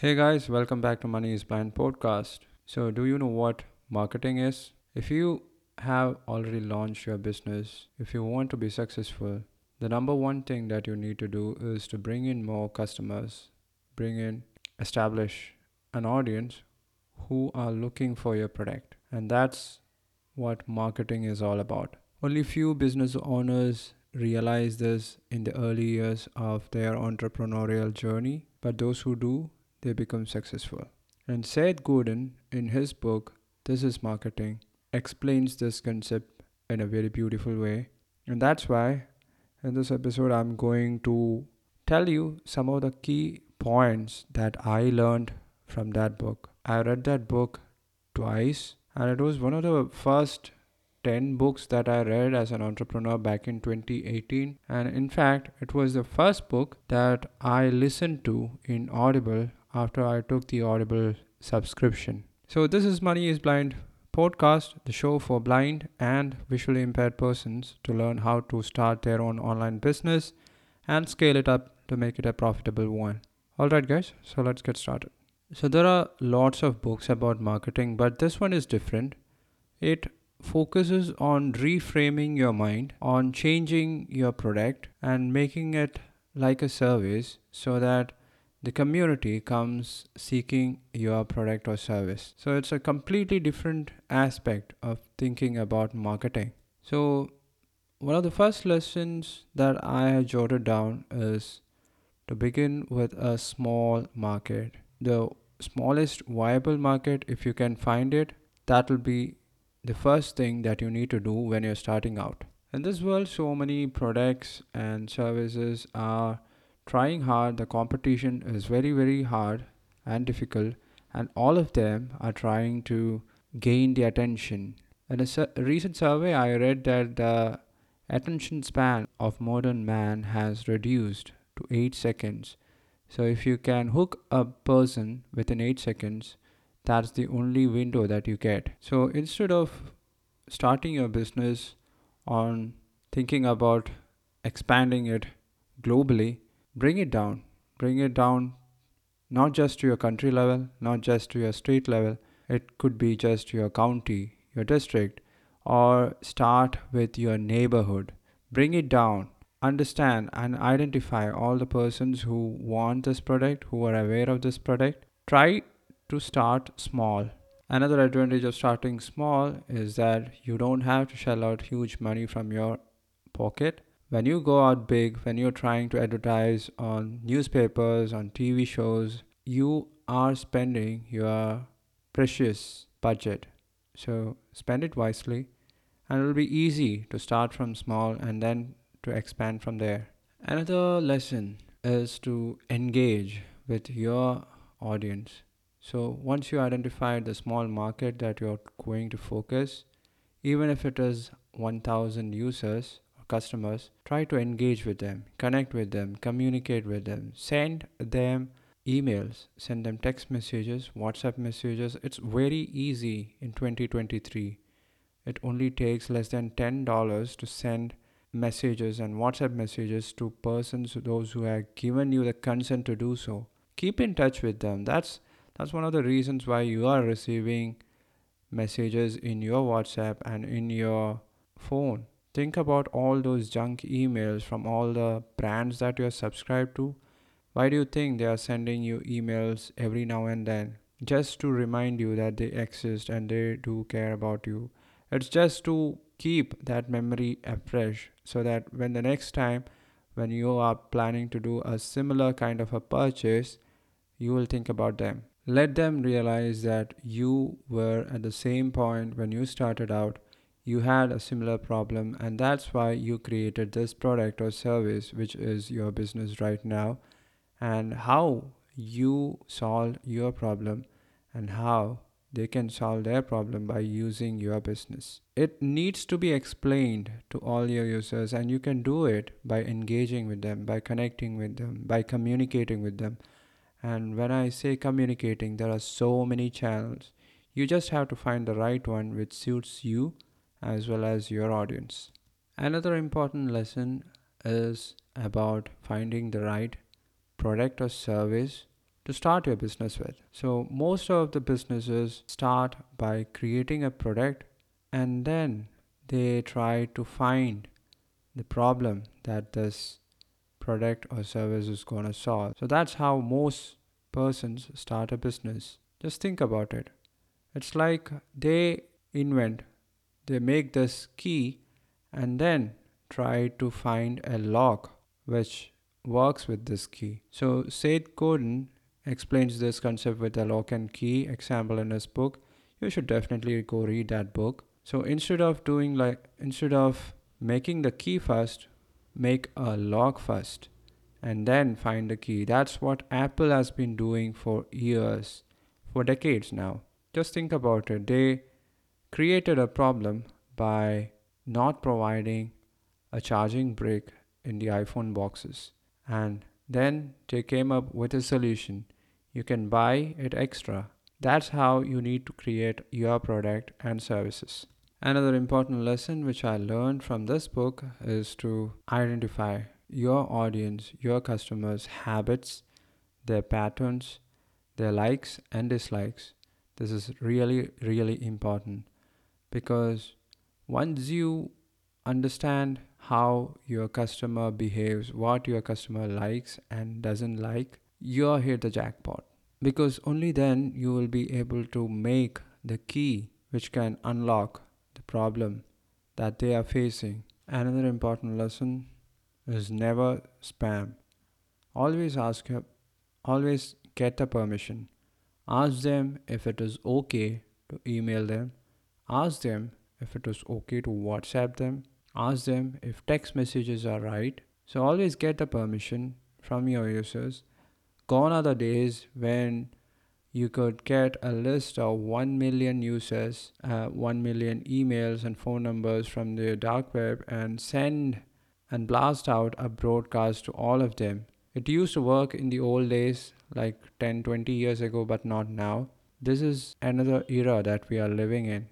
Hey guys, welcome back to Money is Blind podcast. So, do you know what marketing is? If you have already launched your business, if you want to be successful, the number one thing that you need to do is to bring in more customers, bring in, establish an audience who are looking for your product. And that's what marketing is all about. Only few business owners realize this in the early years of their entrepreneurial journey, but those who do, they become successful. And Seth Godin, in his book, This is Marketing, explains this concept in a very beautiful way. And that's why in this episode, I'm going to tell you some of the key points that I learned from that book. I read that book twice, and it was one of the first 10 books that I read as an entrepreneur back in 2018. And in fact, it was the first book that I listened to in Audible after I took the Audible subscription. So, this is Money is Blind podcast, the show for blind and visually impaired persons to learn how to start their own online business and scale it up to make it a profitable one. Alright, guys, so let's get started. So, there are lots of books about marketing, but this one is different. It focuses on reframing your mind, on changing your product and making it like a service so that the community comes seeking your product or service. So it's a completely different aspect of thinking about marketing. So, one of the first lessons that I have jotted down is to begin with a small market. The smallest viable market, if you can find it, that will be the first thing that you need to do when you're starting out. In this world, so many products and services are trying hard. The competition is very, very hard and difficult, and all of them are trying to gain the attention. In a, su- recent survey, I read that the attention span of modern man has reduced to 8 seconds. So, if you can hook a person within 8 seconds, that's the only window that you get. So instead of starting your business on thinking about expanding it globally, bring it down. Bring it down not just to your country level, not just to your state level, it could be just your county, your district, or start with your neighborhood. Bring it down. Understand and identify all the persons who want this product, who are aware of this product. Try to start small. Another advantage of starting small is that you don't have to shell out huge money from your pocket. When you go out big, when you're trying to advertise on newspapers, on TV shows, you are spending your precious budget. So spend it wisely, and it'll be easy to start from small and then to expand from there. Another lesson is to engage with your audience so once you identify the small market that you're going to focus, even if it is 1000 users customers, try to engage with them, connect with them, communicate with them, send them emails, send them text messages, WhatsApp messages. It's very easy in 2023. It only takes less than $10 to send messages and WhatsApp messages to persons those who have given you the consent to do so. Keep in touch with them. That's that's one of the reasons why you are receiving messages in your WhatsApp and in your phone. Think about all those junk emails from all the brands that you're subscribed to. Why do you think they are sending you emails every now and then? Just to remind you that they exist and they do care about you. It's just to keep that memory afresh so that when the next time when you are planning to do a similar kind of a purchase, you will think about them. Let them realize that you were at the same point when you started out. You had a similar problem, and that's why you created this product or service, which is your business right now, and how you solve your problem, and how they can solve their problem by using your business. It needs to be explained to all your users, and you can do it by engaging with them, by connecting with them, by communicating with them. And when I say communicating, there are so many channels. You just have to find the right one which suits you as well as your audience. Another important lesson is about finding the right product or service to start your business with. So, most of the businesses start by creating a product and then they try to find the problem that this product or service is going to solve. So, that's how most persons start a business. Just think about it. It's like they invent, they make this key and then try to find a lock which works with this key. So Seth Godin explains this concept with a lock and key example in his book. You should definitely go read that book. So instead of doing like instead of making the key first, make a lock first and then find the key. That's what Apple has been doing for years, for decades now. Just think about it. They created a problem by not providing a charging brick in the iPhone boxes. And then they came up with a solution. You can buy it extra. That's how you need to create your product and services. Another important lesson which I learned from this book is to identify your audience, your customers' habits, their patterns, their likes and dislikes. This is really, really important because once you understand how your customer behaves, what your customer likes and doesn't like, you're hit the jackpot. Because only then you will be able to make the key which can unlock the problem that they are facing. Another important lesson is never spam. Always ask always get the permission. Ask them if it is okay to email them. Ask them if it was okay to WhatsApp them. Ask them if text messages are right. So always get the permission from your users. Gone are the days when you could get a list of 1 million users, uh, 1 million emails and phone numbers from the dark web and send and blast out a broadcast to all of them. It used to work in the old days, like 10 20 years ago, but not now. This is another era that we are living in.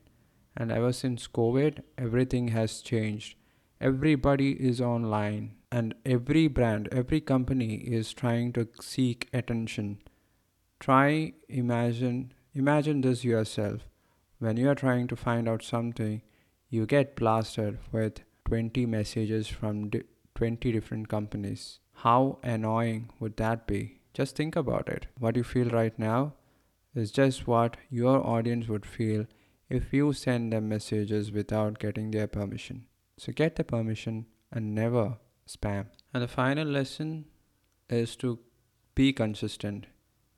And ever since COVID, everything has changed. Everybody is online, and every brand, every company is trying to seek attention. Try imagine imagine this yourself. When you are trying to find out something, you get blasted with 20 messages from 20 different companies. How annoying would that be? Just think about it. What you feel right now is just what your audience would feel if you send them messages without getting their permission. So get the permission and never spam. And the final lesson is to be consistent.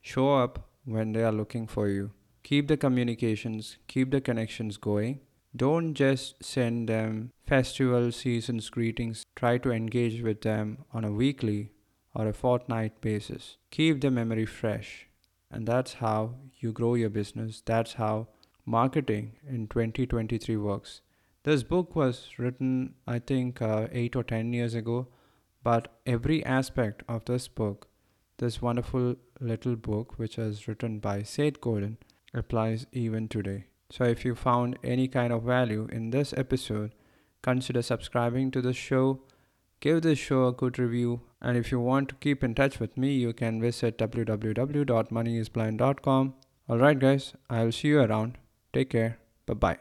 Show up when they are looking for you. Keep the communications, keep the connections going, don't just send them festival seasons greetings. Try to engage with them on a weekly or a fortnight basis. Keep the memory fresh. And that's how you grow your business. That's how marketing in 2023 works. This book was written, I think, uh, eight or ten years ago, but every aspect of this book, this wonderful little book, which was written by Seth Godin, applies even today. So if you found any kind of value in this episode, consider subscribing to the show, give this show a good review, and if you want to keep in touch with me, you can visit www.moneyisblind.com. Alright, guys, I'll see you around. Take care. Bye bye.